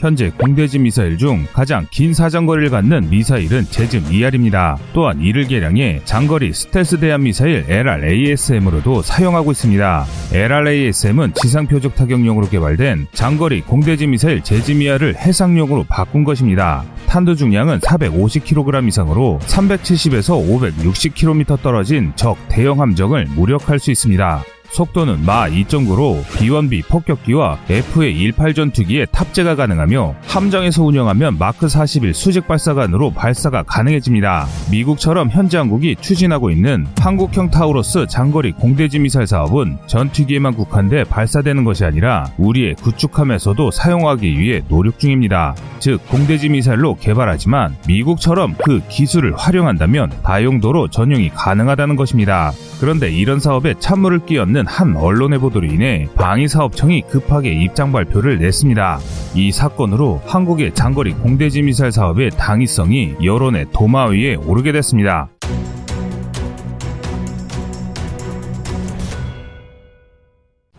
현재 공대지 미사일 중 가장 긴 사정거리를 갖는 미사일은 JASSM ER입니다. 또한 이를 개량해 장거리 스텔스 대함 미사일 LRASM으로도 사용하고 있습니다. LRASM은 지상 표적 타격용으로 개발된 장거리 공대지 미사일 JASSM ER을 해상용으로 바꾼 것입니다. 탄두 중량은 450kg 이상으로 370에서 560km 떨어진 적 대형 함정을 무력할 수 있습니다. 속도는 마하 2.9로 B1B 폭격기와 FA-18 전투기에 탑재가 가능하며 함정에서 운영하면 마크 41 수직 발사관으로 발사가 가능해집니다. 미국처럼 현재 한국이 추진하고 있는 한국형 타우러스 장거리 공대지 미사일 사업은 전투기에만 국한돼 발사되는 것이 아니라 우리의 구축함에서도 사용하기 위해 노력 중입니다. 즉 공대지 미사일로 개발하지만 미국처럼 그 기술을 활용한다면 다용도로 전용이 가능하다는 것입니다. 그런데 이런 사업에 찬물을 끼얹는 한 언론의 보도로 인해 방위사업청이 급하게 입장 발표를 냈습니다. 이 사건으로 한국의 장거리 공대지 미사일 사업의 당위성이 여론의 도마 위에 오르게 됐습니다.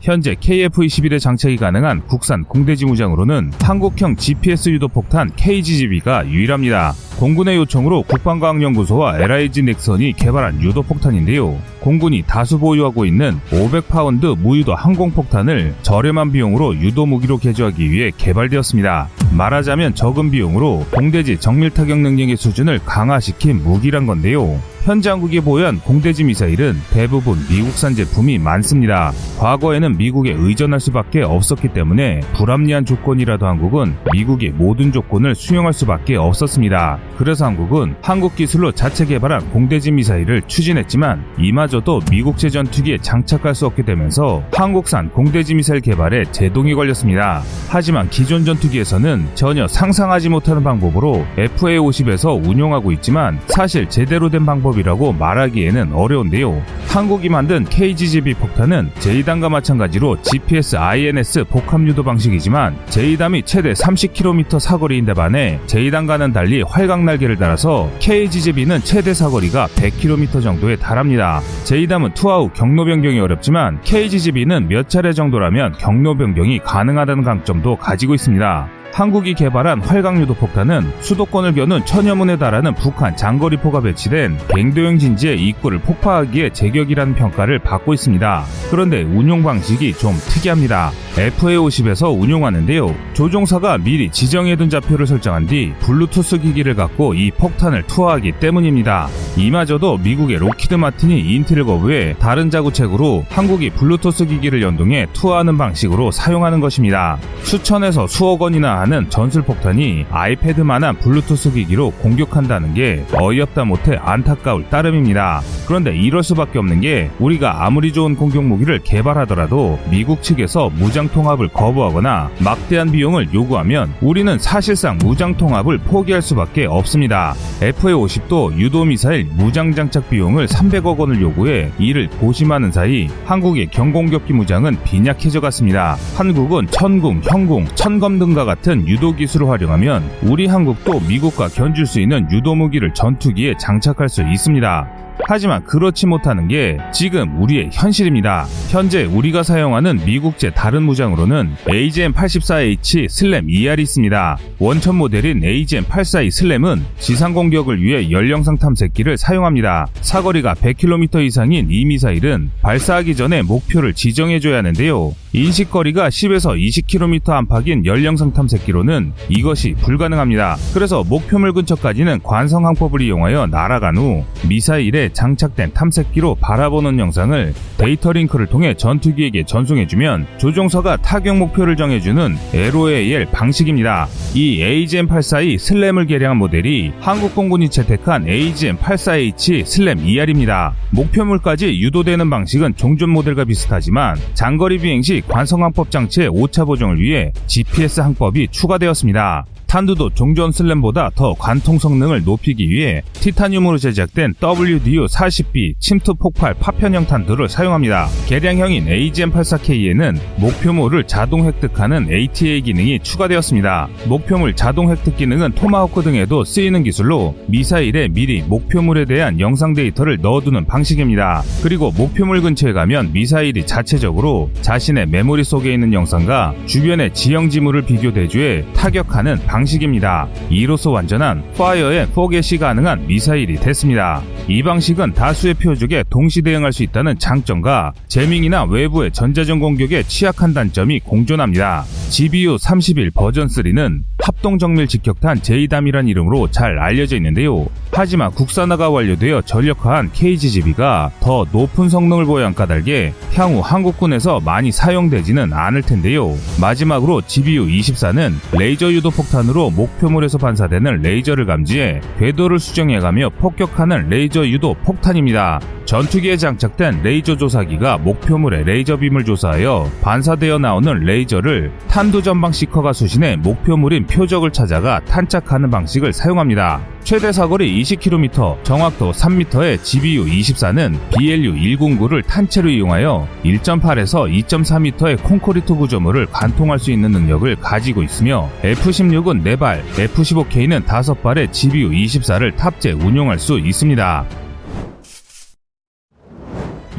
현재 KF-21에 장착이 가능한 국산 공대지 무장으로는 한국형 GPS 유도 폭탄 KGGB가 유일합니다. 공군의 요청으로 국방과학연구소와 LIG 넥선이 개발한 유도 폭탄인데요. 공군이 다수 보유하고 있는 500파운드 무유도 항공폭탄을 저렴한 비용으로 유도 무기로 개조하기 위해 개발되었습니다. 말하자면 적은 비용으로 공대지 정밀 타격 능력의 수준을 강화시킨 무기란 건데요. 현재 한국이 보유한 공대지 미사일은 대부분 미국산 제품이 많습니다. 과거에는 미국에 의존할 수밖에 없었기 때문에 불합리한 조건이라도 한국은 미국의 모든 조건을 수용할 수밖에 없었습니다. 그래서 한국은 한국 기술로 자체 개발한 공대지 미사일을 추진했지만 이마 저도 미국제 전투기에 장착할 수 없게 되면서 한국산 공대지 미사일 개발에 제동이 걸렸습니다. 하지만 기존 전투기에서는 전혀 상상하지 못하는 방법으로 FA-50에서 운용하고 있지만 사실 제대로 된 방법이라고 말하기에는 어려운데요. 한국이 만든 KGGB 폭탄은 제이단과 마찬가지로 GPS INS 복합 유도 방식이지만 제이담이 최대 30km 사거리인데 반해 제이단과는 달리 활강 날개를 달아서 KGGB는 최대 사거리가 100km 정도에 달합니다. 제이담은 투하 후 경로 변경이 어렵지만 KGGB는 몇 차례 정도라면 경로 변경이 가능하다는 강점도 가지고 있습니다. 한국이 개발한 활강유도 폭탄은 수도권을 겨눈 천여 문에 달하는 북한 장거리포가 배치된 갱도형 진지의 입구를 폭파하기에 제격이라는 평가를 받고 있습니다. 그런데 운용 방식이 좀 특이합니다. FA-50에서 운용하는데요. 조종사가 미리 지정해둔 좌표를 설정한 뒤 블루투스 기기를 갖고 이 폭탄을 투하하기 때문입니다. 이마저도 미국의 록히드 마틴이 인텔을 거부해 다른 자구책으로 한국이 블루투스 기기를 연동해 투하하는 방식으로 사용하는 것입니다. 수천에서 수억 원이나 하는 전술폭탄이 아이패드만한 블루투스 기기로 공격한다는 게 어이없다 못해 안타까울 따름입니다. 그런데 이럴 수밖에 없는 게 우리가 아무리 좋은 공격 무기를 개발하더라도 미국 측에서 무장 통합을 거부하거나 막대한 비용을 요구하면 우리는 사실상 무장 통합을 포기할 수밖에 없습니다. FA-50도 유도 미사일 무장 장착 비용을 300억 원을 요구해 이를 고심하는 사이 한국의 경공격기 무장은 빈약해져 갔습니다. 한국은 천궁, 형궁, 천검 등과 같은 유도 기술을 활용하면 우리 한국도 미국과 견줄 수 있는 유도 무기를 전투기에 장착할 수 있습니다. 하지만 그렇지 못하는 게 지금 우리의 현실입니다. 현재 우리가 사용하는 미국제 다른 무장으로는 AGM-84H 슬램 ER이 있습니다. 원천 모델인 AGM-842 슬램은 지상 공격을 위해 연령상 탐색기를 사용합니다. 사거리가 100km 이상인 이 미사일은 발사하기 전에 목표를 지정해줘야 하는데요. 인식거리가 10에서 20km 안팎인 열영상 탐색기로는 이것이 불가능합니다. 그래서 목표물 근처까지는 관성 항법을 이용하여 날아간 후 미사일에 장착된 탐색기로 바라보는 영상을 데이터 링크를 통해 전투기에게 전송해주면 조종사가 타격 목표를 정해주는 LOAL 방식입니다. 이 AGM-84E SLAM을 개량한 모델이 한국 공군이 채택한 AGM-84H SLAM ER입니다. 목표물까지 유도되는 방식은 종전 모델과 비슷하지만 장거리 비행 시 관성항법 장치의 오차 보정을 위해 GPS 항법이 추가되었습니다. 탄두도 종전 SLAM보다 더 관통 성능을 높이기 위해 티타늄으로 제작된 WDU-40B 침투 폭발 파편형 탄두를 사용합니다. 개량형인 AGM-84K에는 목표물을 자동 획득하는 ATA 기능이 추가되었습니다. 목표물 자동 획득 기능은 토마호크 등에도 쓰이는 기술로 미사일에 미리 목표물에 대한 영상 데이터를 넣어두는 방식입니다. 그리고 목표물 근처에 가면 미사일이 자체적으로 자신의 메모리 속에 있는 영상과 주변의 지형 지물을 비교 대조해 타격하는 방식입니다. 이로써 완전한 파이어의 포겟이 가능한 미사일이 됐습니다. 이 방식은 다수의 표적에 동시 대응할 수 있다는 장점과 jamming이나 외부의 전자전 공격에 취약한 단점이 공존합니다. GBU 31 버전 3는 합동 정밀 직격탄 JDAM이란 이름으로 잘 알려져 있는데요. 하지만 국산화가 완료되어 전력화한 KGGB가 더 높은 성능을 보유한 까닭에 향후 한국군에서 많이 사용되지는 않을 텐데요. 마지막으로 GBU 24는 레이저 유도 폭탄 으로 목표물에서 반사되는 레이저를 감지해 궤도를 수정해가며 폭격하는 레이저 유도 폭탄입니다. 전투기에 장착된 레이저 조사기가 목표물에 레이저 빔을 조사하여 반사되어 나오는 레이저를 탄두 전방 시커가 수신해 목표물인 표적을 찾아가 탄착하는 방식을 사용합니다. 최대 사거리 20km, 정확도 3m의 GBU-24는 BLU-109를 탄체로 이용하여 1.8에서 2.4m의 콘크리트 구조물을 관통할 수 있는 능력을 가지고 있으며 F-16은 4발, F-15K는 5발의 GBU-24를 탑재 운용할 수 있습니다.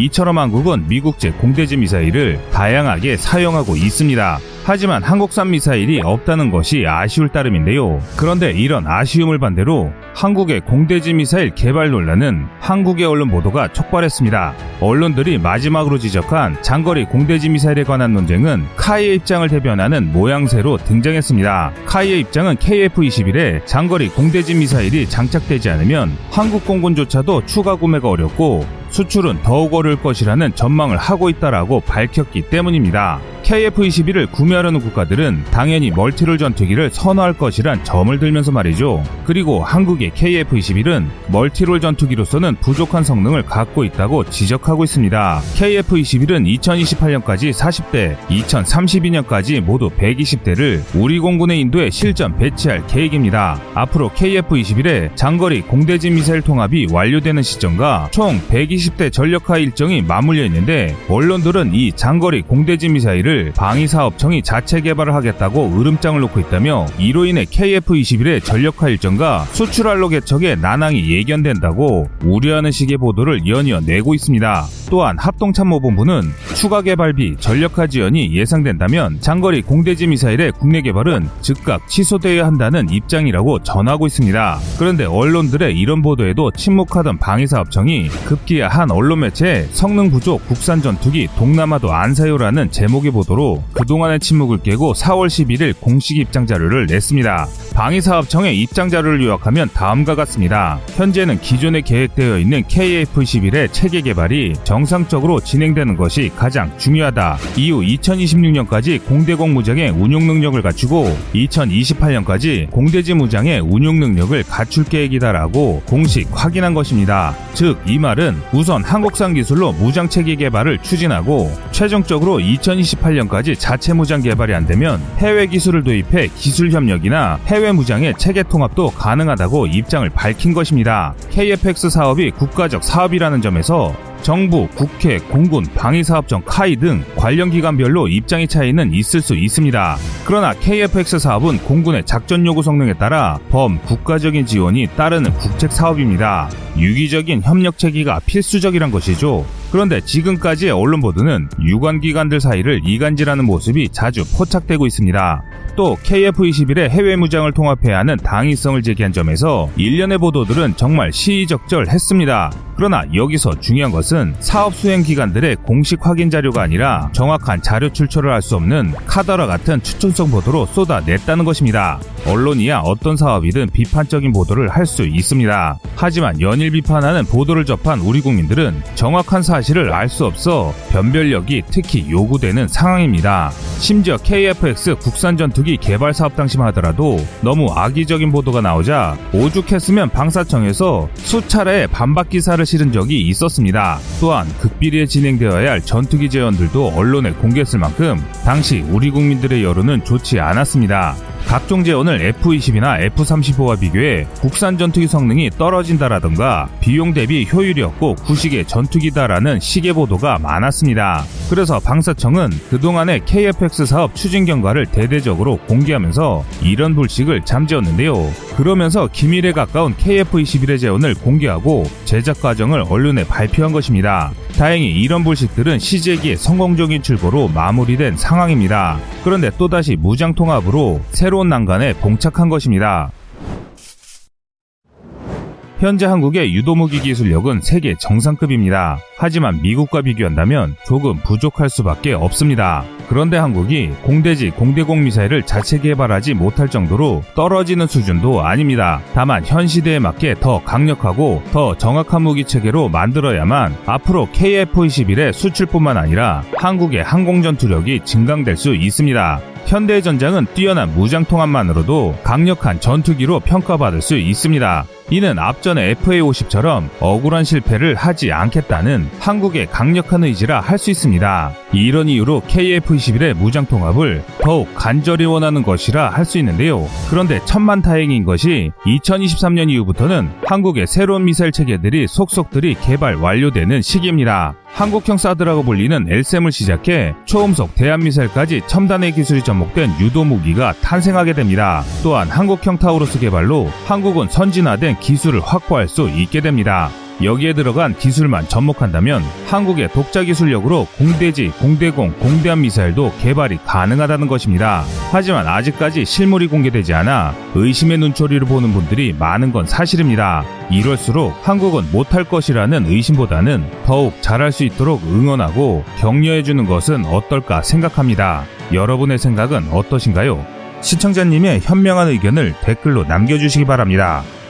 이처럼 한국은 미국제 공대지 미사일을 다양하게 사용하고 있습니다. 하지만 한국산 미사일이 없다는 것이 아쉬울 따름인데요. 그런데 이런 아쉬움을 반대로 한국의 공대지 미사일 개발 논란은 한국의 언론 보도가 촉발했습니다. 언론들이 마지막으로 지적한 장거리 공대지 미사일에 관한 논쟁은 카이의 입장을 대변하는 모양새로 등장했습니다. 카이의 입장은 KF-21에 장거리 공대지 미사일이 장착되지 않으면 한국 공군조차도 추가 구매가 어렵고 수출은 더욱 어려울 것이라는 전망을 하고 있다라고 밝혔기 때문입니다. KF-21을 구매하려는 국가들은 당연히 멀티롤 전투기를 선호할 것이란 점을 들면서 말이죠. 그리고 한국의 KF-21은 멀티롤 전투기로서는 부족한 성능을 갖고 있다고 지적하고 있습니다. KF-21은 2028년까지 40대, 2032년까지 모두 120대를 우리 공군의 인도에 실전 배치할 계획입니다. 앞으로 KF-21의 장거리 공대지 미사일 통합이 완료되는 시점과 총 120대 전력화 일정이 맞물려 있는데 언론들은 이 장거리 공대지 미사일을 방위사업청이 자체 개발을 하겠다고 으름장을 놓고 있다며 이로 인해 KF-21의 전력화 일정과 수출할로 개척에 난항이 예견된다고 우려하는 식의 보도를 연이어 내고 있습니다. 또한 합동참모본부는 추가 개발비, 전력화 지연이 예상된다면 장거리 공대지 미사일의 국내 개발은 즉각 취소되어야 한다는 입장이라고 전하고 있습니다. 그런데 언론들의 이런 보도에도 침묵하던 방위사업청이 급기야 한 언론 매체에 성능 부족 국산 전투기 동남아도 안 사요라는 제목의 보도 로 그동안의 침묵을 깨고 4월 11일 공식 입장 자료를 냈습니다. 방위사업청의 입장 자료를 요약하면 다음과 같습니다. 현재는 기존에 계획되어 있는 KF-11의 체계 개발이 정상적으로 진행되는 것이 가장 중요하다. 이후 2026년까지 공대공 무장의 운용 능력을 갖추고 2028년까지 공대지 무장의 운용 능력을 갖출 계획이다라고 공식 확인한 것입니다. 즉, 이 말은 우선 한국산 기술로 무장 체계 개발을 추진하고 최종적으로 2028 년까지 자체 무장 개발이 안 되면 해외 기술을 도입해 기술 협력이나 해외 무장의 체계 통합도 가능하다고 입장을 밝힌 것입니다. KFX 사업이 국가적 사업이라는 점에서 정부, 국회, 공군, 방위사업청, 카이 등 관련 기관별로 입장의 차이는 있을 수 있습니다. 그러나 KFX 사업은 공군의 작전 요구 성능에 따라 범 국가적인 지원이 따르는 국책 사업입니다. 유기적인 협력 체계가 필수적이란 것이죠. 그런데 지금까지의 언론 보도는 유관기관들 사이를 이간질하는 모습이 자주 포착되고 있습니다. 또 KF-21의 해외 무장을 통합해야 하는 당위성을 제기한 점에서 일련의 보도들은 정말 시의적절했습니다. 그러나 여기서 중요한 것은 사업 수행 기관들의 공식 확인 자료가 아니라 정확한 자료 출처를 알 수 없는 카더라 같은 추천성 보도로 쏟아냈다는 것입니다. 언론이야 어떤 사업이든 비판적인 보도를 할 수 있습니다. 하지만 연일 비판하는 보도를 접한 우리 국민들은 정확한 사실을 알 수 없어 변별력이 특히 요구되는 상황입니다. 심지어 KFX 국산 전투기 개발 사업 당시만 하더라도 너무 악의적인 보도가 나오자 오죽했으면 방사청에서 수차례 반박 기사를 실은 적이 있었습니다. 또한 극비리에 진행되어야 할 전투기 제언들도 언론에 공개했을 만큼 당시 우리 국민들의 여론은 좋지 않았습니다. 각종 재원을 F-20이나 F-35와 비교해 국산 전투기 성능이 떨어진다라던가 비용 대비 효율이 없고 구식의 전투기다라는 시계 보도가 많았습니다. 그래서 방사청은 그동안의 KFX 사업 추진 경과를 대대적으로 공개하면서 이런 불식을 잠재웠는데요. 그러면서 기밀에 가까운 KF-21의 재원을 공개하고 제작 과정을 언론에 발표한 것입니다. 다행히 이런 불식들은 시제기의 성공적인 출고로 마무리된 상황입니다. 그런데 또다시 무장통합으로 새로운 난간에 봉착한 것입니다. 현재 한국의 유도무기 기술력은 세계 정상급입니다. 하지만 미국과 비교한다면 조금 부족할 수밖에 없습니다. 그런데 한국이 공대지 공대공 미사일을 자체 개발하지 못할 정도로 떨어지는 수준도 아닙니다. 다만 현 시대에 맞게 더 강력하고 더 정확한 무기 체계로 만들어야만 앞으로 KF-21의 수출뿐만 아니라 한국의 항공전투력이 증강될 수 있습니다. 현대전장은 뛰어난 무장 통합만으로도 강력한 전투기로 평가받을 수 있습니다. 이는 앞전의 FA-50처럼 억울한 실패를 하지 않겠다는 한국의 강력한 의지라 할 수 있습니다. 이런 이유로 KF-21의 무장 통합을 더욱 간절히 원하는 것이라 할 수 있는데요. 그런데 천만 다행인 것이 2023년 이후부터는 한국의 새로운 미사일 체계들이 속속들이 개발 완료되는 시기입니다. 한국형 사드라고 불리는 엘셈을 시작해 초음속 대한미사일까지 첨단의 기술이 접목된 유도 무기가 탄생하게 됩니다. 또한 한국형 타우로스 개발로 한국은 선진화된 기술을 확보할 수 있게 됩니다. 여기에 들어간 기술만 접목한다면 한국의 독자 기술력으로 공대지, 공대공, 공대함 미사일도 개발이 가능하다는 것입니다. 하지만 아직까지 실물이 공개되지 않아 의심의 눈초리를 보는 분들이 많은 건 사실입니다. 이럴수록 한국은 못할 것이라는 의심보다는 더욱 잘할 수 있도록 응원하고 격려해주는 것은 어떨까 생각합니다. 여러분의 생각은 어떠신가요? 시청자님의 현명한 의견을 댓글로 남겨주시기 바랍니다.